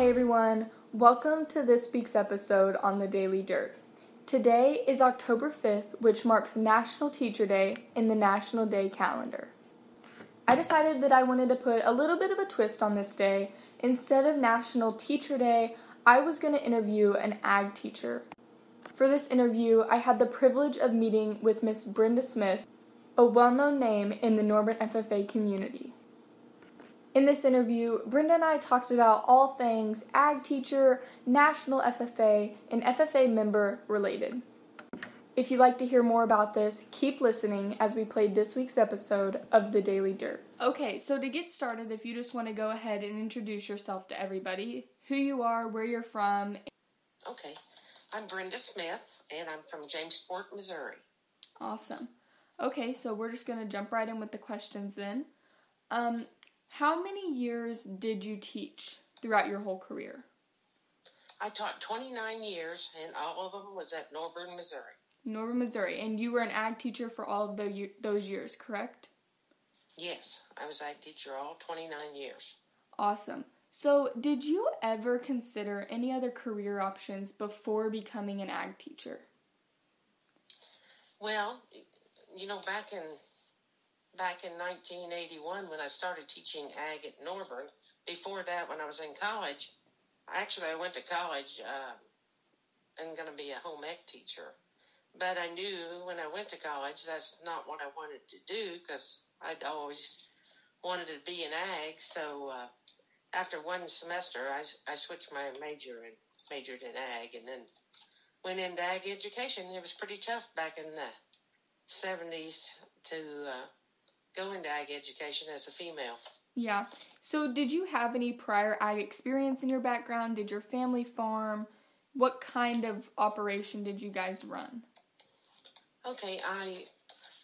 Hey everyone, welcome to this week's episode on the Daily Dirt. Today is October 5th, which marks National Teacher Day in the National Day calendar. I decided that I wanted to put a little bit of a twist on this day. Instead of National Teacher Day, I was going to interview an ag teacher. For this interview, I had the privilege of meeting with Miss Brenda Smith, a well known name in the Norborne FFA community. In this interview, Brenda and I talked about all things ag teacher, national FFA, and FFA member related. If you'd like to hear more about this, keep listening as we played this week's episode of The Daily Dirt. Okay, so to get started, if you just want to go ahead and introduce yourself to everybody, who you are, where you're from. Okay, I'm Brenda Smith, and I'm from Jamesport, Missouri. Awesome. Okay, so we're just going to jump right in with the questions then. Um, how many years did you teach throughout your whole career? I taught 29 years, and all of them was at Norborne, Missouri. Norborne, Missouri, and you were an ag teacher for all of the, those years, correct? Yes, I was ag teacher all 29 years. Awesome. So, did you ever consider any other career options before becoming an ag teacher? Well, you know, back in back in 1981 when I started teaching ag at Norborne. Before that, when I was in college, actually I went to college uh, and going to be a home ec teacher. But I knew when I went to college that's not what I wanted to do because I'd always wanted to be an ag. So uh, after one semester, I, I switched my major and majored in ag, and then went into ag education. It was pretty tough back in the 70s to uh, go into ag education as a female. Yeah. So, did you have any prior ag experience in your background? Did your family farm? What kind of operation did you guys run? Okay, I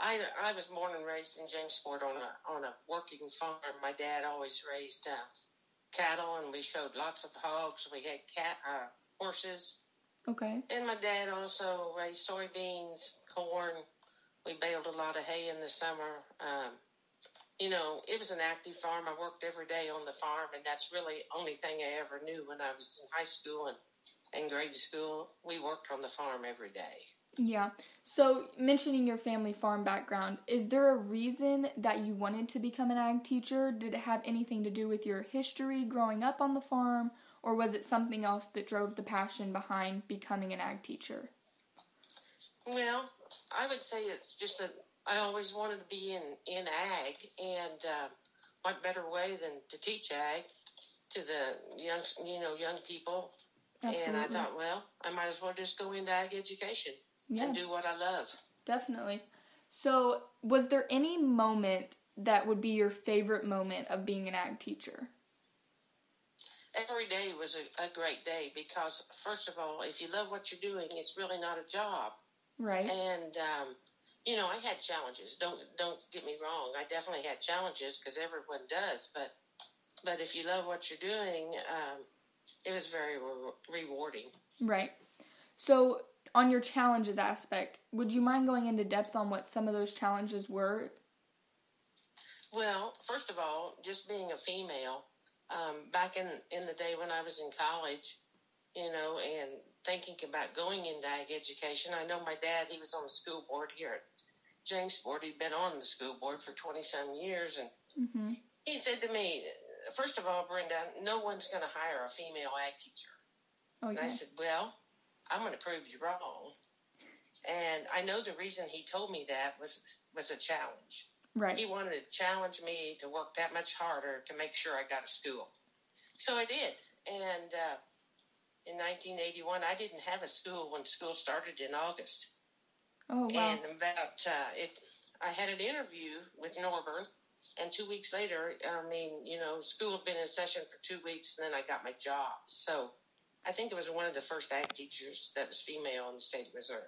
I, I was born and raised in Jamesport on a on a working farm. My dad always raised uh, cattle, and we showed lots of hogs. We had cat uh, horses. Okay. And my dad also raised soybeans, corn, we baled a lot of hay in the summer. Um, you know, it was an active farm. I worked every day on the farm, and that's really the only thing I ever knew when I was in high school and, and grade school. We worked on the farm every day. Yeah. So, mentioning your family farm background, is there a reason that you wanted to become an ag teacher? Did it have anything to do with your history growing up on the farm, or was it something else that drove the passion behind becoming an ag teacher? Well, I would say it's just that I always wanted to be in in ag, and uh, what better way than to teach ag to the young you know young people. Absolutely. And I thought, well, I might as well just go into ag education yeah. and do what I love. Definitely. So, was there any moment that would be your favorite moment of being an ag teacher? Every day was a, a great day because, first of all, if you love what you're doing, it's really not a job. Right. And um, you know, I had challenges. Don't don't get me wrong. I definitely had challenges because everyone does. But but if you love what you're doing, um, it was very re- rewarding. Right. So on your challenges aspect, would you mind going into depth on what some of those challenges were? Well, first of all, just being a female, um, back in in the day when I was in college, you know, and thinking about going into ag education. I know my dad, he was on the school board here at Jamesport. He'd been on the school board for 20 some years. And mm-hmm. he said to me, first of all, Brenda, no one's going to hire a female ag teacher. Oh, yeah. And I said, well, I'm going to prove you wrong. And I know the reason he told me that was, was a challenge. Right. He wanted to challenge me to work that much harder to make sure I got a school. So I did. And, uh, in 1981. I didn't have a school when school started in August. Oh wow! And about uh, it, I had an interview with Norborne, and two weeks later, I mean, you know, school had been in session for two weeks, and then I got my job. So I think it was one of the first ag teachers that was female in the state of Missouri.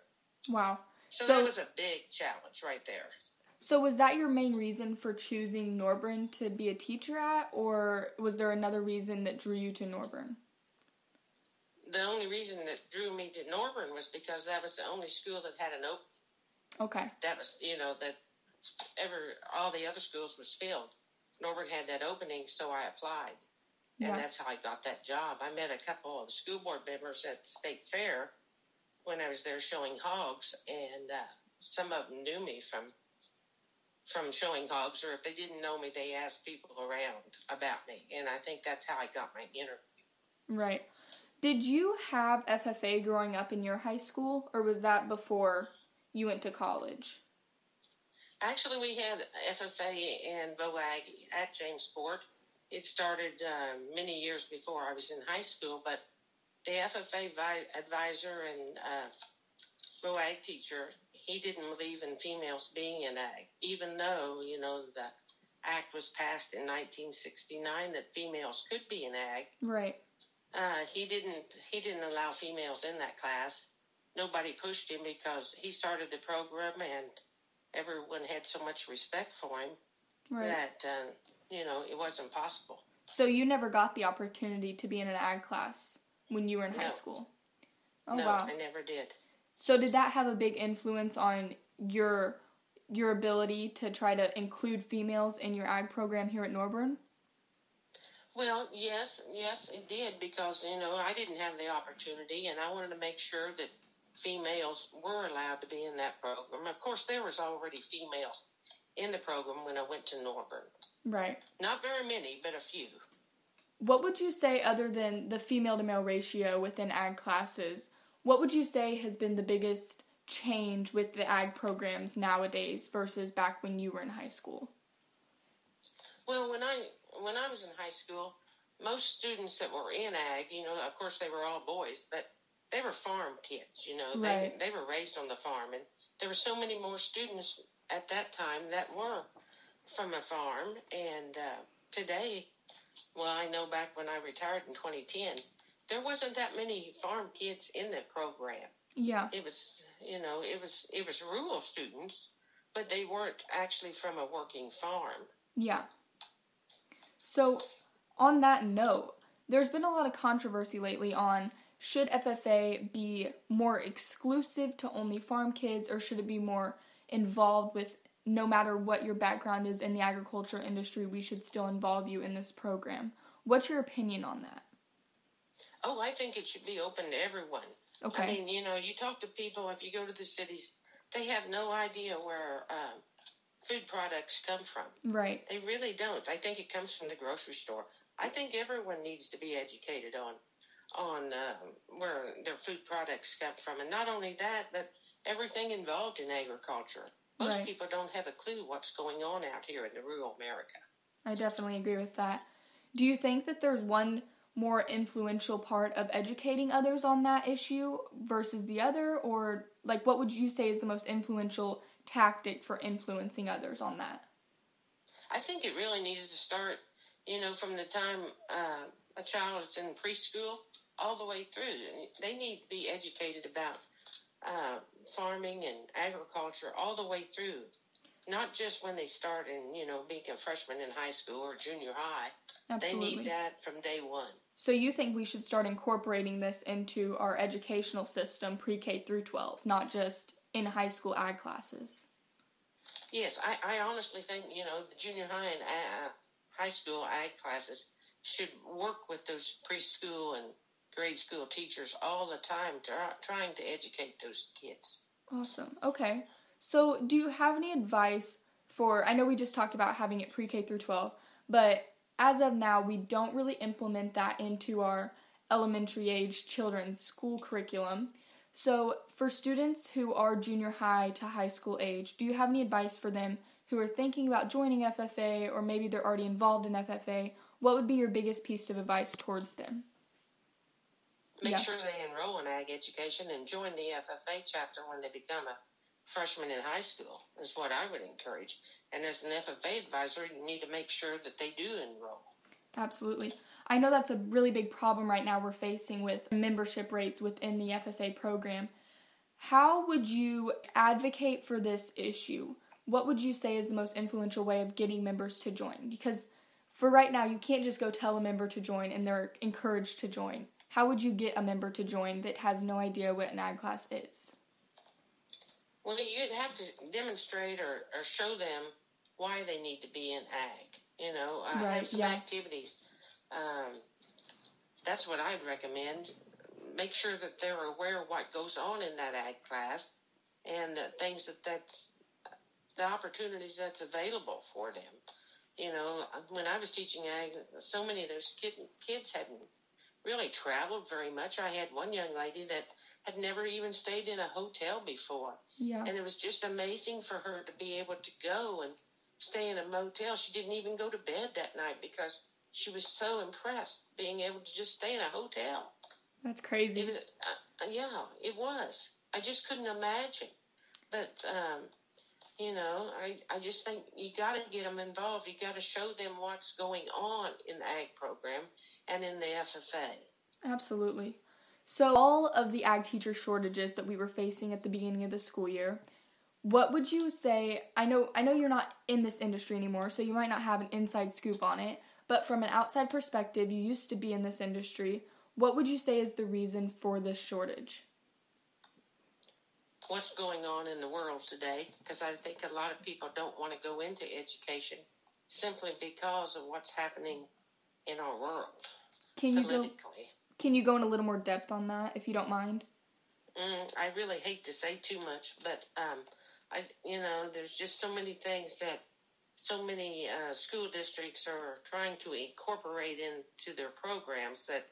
Wow! So, so that was a big challenge right there. So was that your main reason for choosing Norborne to be a teacher at, or was there another reason that drew you to Norborne? The only reason that drew me to Norborne was because that was the only school that had an open. Okay. That was, you know, that ever all the other schools was filled. Norborne had that opening, so I applied. and Yeah. that's how I got that job. I met a couple of school board members at the state fair when I was there showing hogs, and uh, some of them knew me from from showing hogs, or if they didn't know me, they asked people around about me, and I think that's how I got my interview. Right. Did you have FFA growing up in your high school, or was that before you went to college? Actually, we had FFA and VOAG at Jamesport. It started uh, many years before I was in high school, but the FFA vi- advisor and uh, VOAG teacher, he didn't believe in females being in ag, even though, you know, the act was passed in 1969 that females could be in ag. Right. Uh, he didn't he didn't allow females in that class. Nobody pushed him because he started the program and everyone had so much respect for him Right. that uh, you know it wasn't possible. So you never got the opportunity to be in an ag class when you were in high school. Oh no, wow. I never did. So did that have a big influence on your your ability to try to include females in your ag program here at Norborne? Well, yes, yes, it did because you know I didn't have the opportunity, and I wanted to make sure that females were allowed to be in that program. Of course, there was already females in the program when I went to Norborne. Right. Not very many, but a few. What would you say other than the female to male ratio within ag classes? What would you say has been the biggest change with the ag programs nowadays versus back when you were in high school? Well, when I when I was in high school, most students that were in ag, you know, of course they were all boys, but they were farm kids. You know, Right. they they were raised on the farm, and there were so many more students at that time that were from a farm. And uh, today, well, I know back when I retired in 2010, there wasn't that many farm kids in the program Yeah. it was you know it was it was rural students but they weren't actually from a working farm Yeah. So, on that note, there's been a lot of controversy lately on should FFA be more exclusive to only farm kids or should it be more involved with no matter what your background is in the agriculture industry, we should still involve you in this program. What's your opinion on that? oh i think it should be open to everyone Okay. i mean you know you talk to people if you go to the cities they have no idea where uh, food products come from. Right. they really don't. I think it comes from the grocery store. I think everyone needs to be educated on on uh, where their food products come from. And not only that but everything involved in agriculture. Most Right. people don't have a clue what's going on out here in the rural america. I definitely agree with that. Do you think that there's one more influential part of educating others on that issue versus the other? Or like what would you say is the most influential tactic for influencing others on that? I think it really needs to start, you know, from the time uh, a child is in preschool all the way through. They need to be educated about uh, farming and agriculture all the way through, not just when they start in, you know, being a freshman in high school or junior high. Absolutely. They need that from day one. So you think we should start incorporating this into our educational system pre-K through 12, not just in high school ag classes? Yes, I, I honestly think, you know, the junior high and uh, high school ag classes should work with those preschool and grade school teachers all the time, try, trying to educate those kids. Awesome. Okay. So, do you have any advice for? I know we just talked about having it pre K through 12, but as of now, we don't really implement that into our elementary age children's school curriculum. So, for students who are junior high to high school age, do you have any advice for them who are thinking about joining FFA or maybe they're already involved in FFA? What would be your biggest piece of advice towards them? Make Yeah. sure they enroll in ag education and join the FFA chapter when they become a freshman in high school, is what I would encourage. And as an FFA advisor, you need to make sure that they do enroll. Absolutely. I know that's a really big problem right now we're facing with membership rates within the FFA program. How would you advocate for this issue? What would you say is the most influential way of getting members to join? Because for right now, you can't just go tell a member to join and they're encouraged to join. How would you get a member to join that has no idea what an ag class is? Well, you'd have to demonstrate or, or show them why they need to be in ag. You know, uh, Right, have some yeah. activities um, that's what I'd recommend. Make sure that they're aware of what goes on in that ag class and the things that that's the opportunities that's available for them. You know, when I was teaching ag, so many of those kid, kids hadn't really traveled very much. I had one young lady that had never even stayed in a hotel before. Yeah. And it was just amazing for her to be able to go and stay in a motel. She didn't even go to bed that night because she was so impressed being able to just stay in a hotel. That's crazy. It was, uh, yeah, it was. I just couldn't imagine. But, um, you know, I, I just think you got to get them involved. You got to show them what's going on in the ag program and in the FFA. Absolutely. So, all of the ag teacher shortages that we were facing at the beginning of the school year, what would you say? I know, I know you're not in this industry anymore, so you might not have an inside scoop on it. But from an outside perspective, you used to be in this industry. What would you say is the reason for this shortage? What's going on in the world today? Because I think a lot of people don't want to go into education simply because of what's happening in our world Can you go? politically. Can you go in a little more depth on that, if you don't mind? Mm, I really hate to say too much, but um, I, you know, there's just so many things that so many uh, school districts are trying to incorporate into their programs that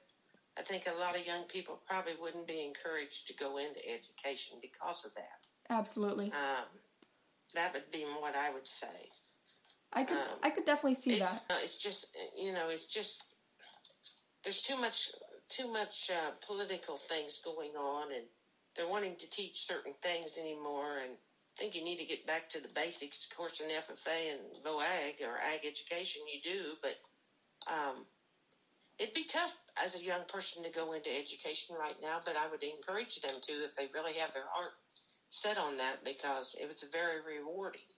I think a lot of young people probably wouldn't be encouraged to go into education because of that. Absolutely. Um, that would be what I would say. I could um, I could definitely see it's, that. uh, it's just you know, it's just there's too much too much uh, political things going on, and they're wanting to teach certain things anymore. And think you need to get back to the basics. Of course, in FFA and VOAG or Ag Education, you do, but um, it'd be tough as a young person to go into education right now. But I would encourage them to if they really have their heart set on that because it was very rewarding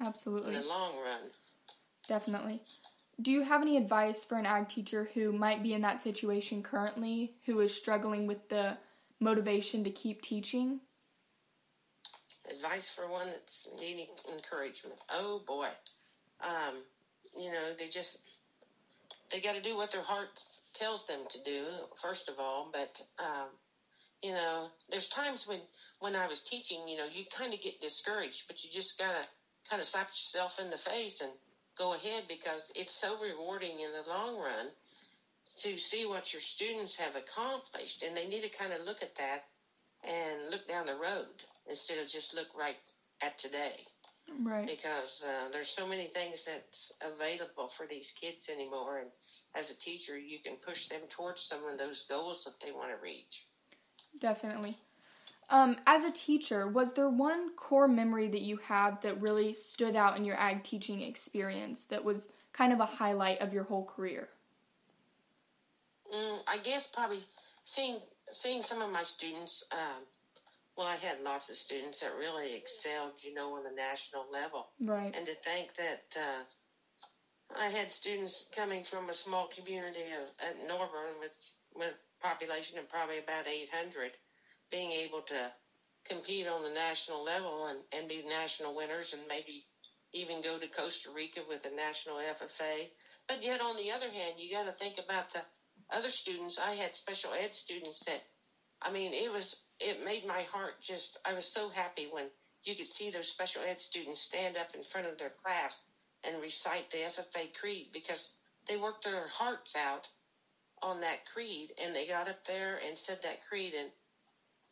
Absolutely. in the long run. Definitely. Do you have any advice for an ag teacher who might be in that situation currently, who is struggling with the motivation to keep teaching? Advice for one that's needing encouragement. Oh boy, um, you know they just they got to do what their heart tells them to do first of all. But um, you know, there's times when when I was teaching, you know, you kind of get discouraged, but you just gotta kind of slap yourself in the face and go ahead because it's so rewarding in the long run to see what your students have accomplished, and they need to kind of look at that and look down the road instead of just look right at today Right. because uh, there's so many things that's available for these kids anymore and as a teacher you can push them towards some of those goals that they want to reach Definitely. Um, as a teacher, was there one core memory that you have that really stood out in your ag teaching experience that was kind of a highlight of your whole career? mm, i guess probably seeing seeing some of my students um, well i had lots of students that really excelled you know on the national level Right. and to think that uh, I had students coming from a small community of at Norborne with with population of probably about 800, being able to compete on the national level and, and be national winners and maybe even go to Costa Rica with a national FFA. But yet on the other hand, you got to think about the other students. I had special ed students that, I mean, it was it made my heart just. I was so happy when you could see those special ed students stand up in front of their class and recite the FFA creed because they worked their hearts out on that creed and they got up there and said that creed and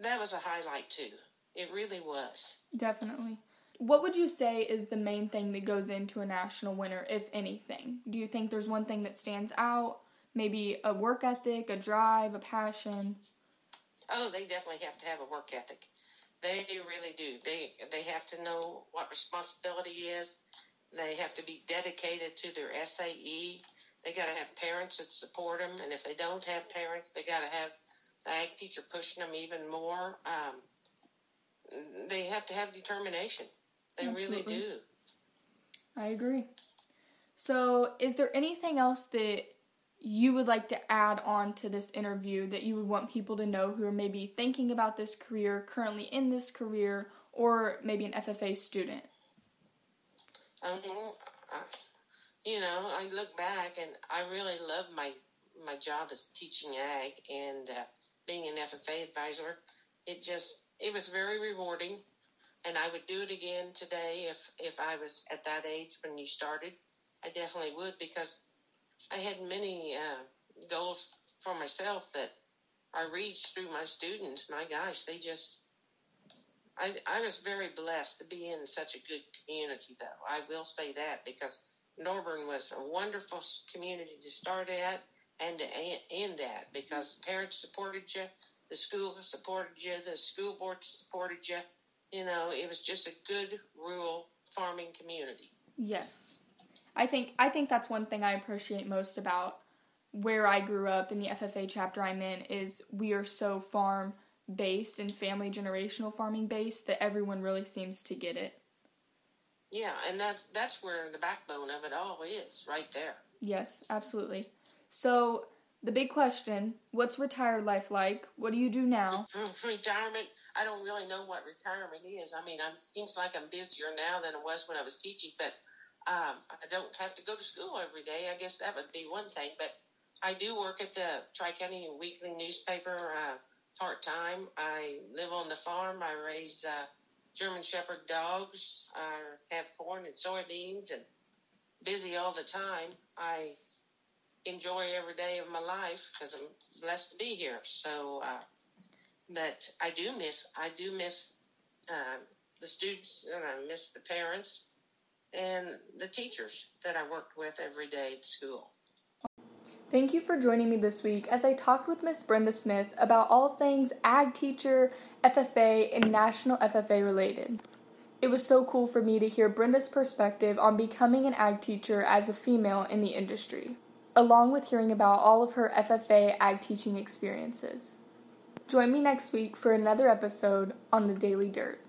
that was a highlight too. It really was. Definitely. What would you say is the main thing that goes into a national winner, if anything? Do you think there's one thing that stands out? Maybe a work ethic, a drive, a passion? Oh, they definitely have to have a work ethic. They really do. They they have to know what responsibility is. They have to be dedicated to their SAE. They got to have parents that support them, and if they don't have parents, they got to have the ag teacher pushing them even more. Um, they have to have determination. They really do. I agree. So, is there anything else that you would like to add on to this interview that you would want people to know who are maybe thinking about this career, currently in this career, or maybe an FFA student? Um, you know, I look back and I really love my my job as teaching ag and uh, being an FFA advisor, it just it was very rewarding, and I would do it again today if if I was at that age when you started. I definitely would because I had many uh, goals for myself that I reached through my students. My gosh, they just I, I was very blessed to be in such a good community, though. I will say that because Norborne was a wonderful community to start at and to end at because the parents supported you, the school supported you, the school board supported you. You know, it was just a good rural farming community. Yes. I think I think that's one thing I appreciate most about where I grew up in the FFA chapter I'm in is we are so farm based and family generational farming based that everyone really seems to get it. Yeah, and that's that's where the backbone of it all is, right there. Yes, absolutely. So the big question: What's retired life like? What do you do now? Retirement. I don't really know what retirement is. I mean, it seems like I'm busier now than I was when I was teaching, but um, I don't have to go to school every day. I guess that would be one thing. But I do work at the Tri County Weekly newspaper. Uh, part time. I live on the farm. I raise uh, German Shepherd dogs. I have corn and soybeans and busy all the time. I enjoy every day of my life because I'm blessed to be here. So, uh, but I do miss, I do miss uh, the students and I miss the parents and the teachers that I worked with every day at school. Thank you for joining me this week as I talked with Miss Brenda Smith about all things ag teacher, FFA, and national FFA related. It was so cool for me to hear Brenda's perspective on becoming an ag teacher as a female in the industry, along with hearing about all of her FFA ag teaching experiences. Join me next week for another episode on the Daily Dirt.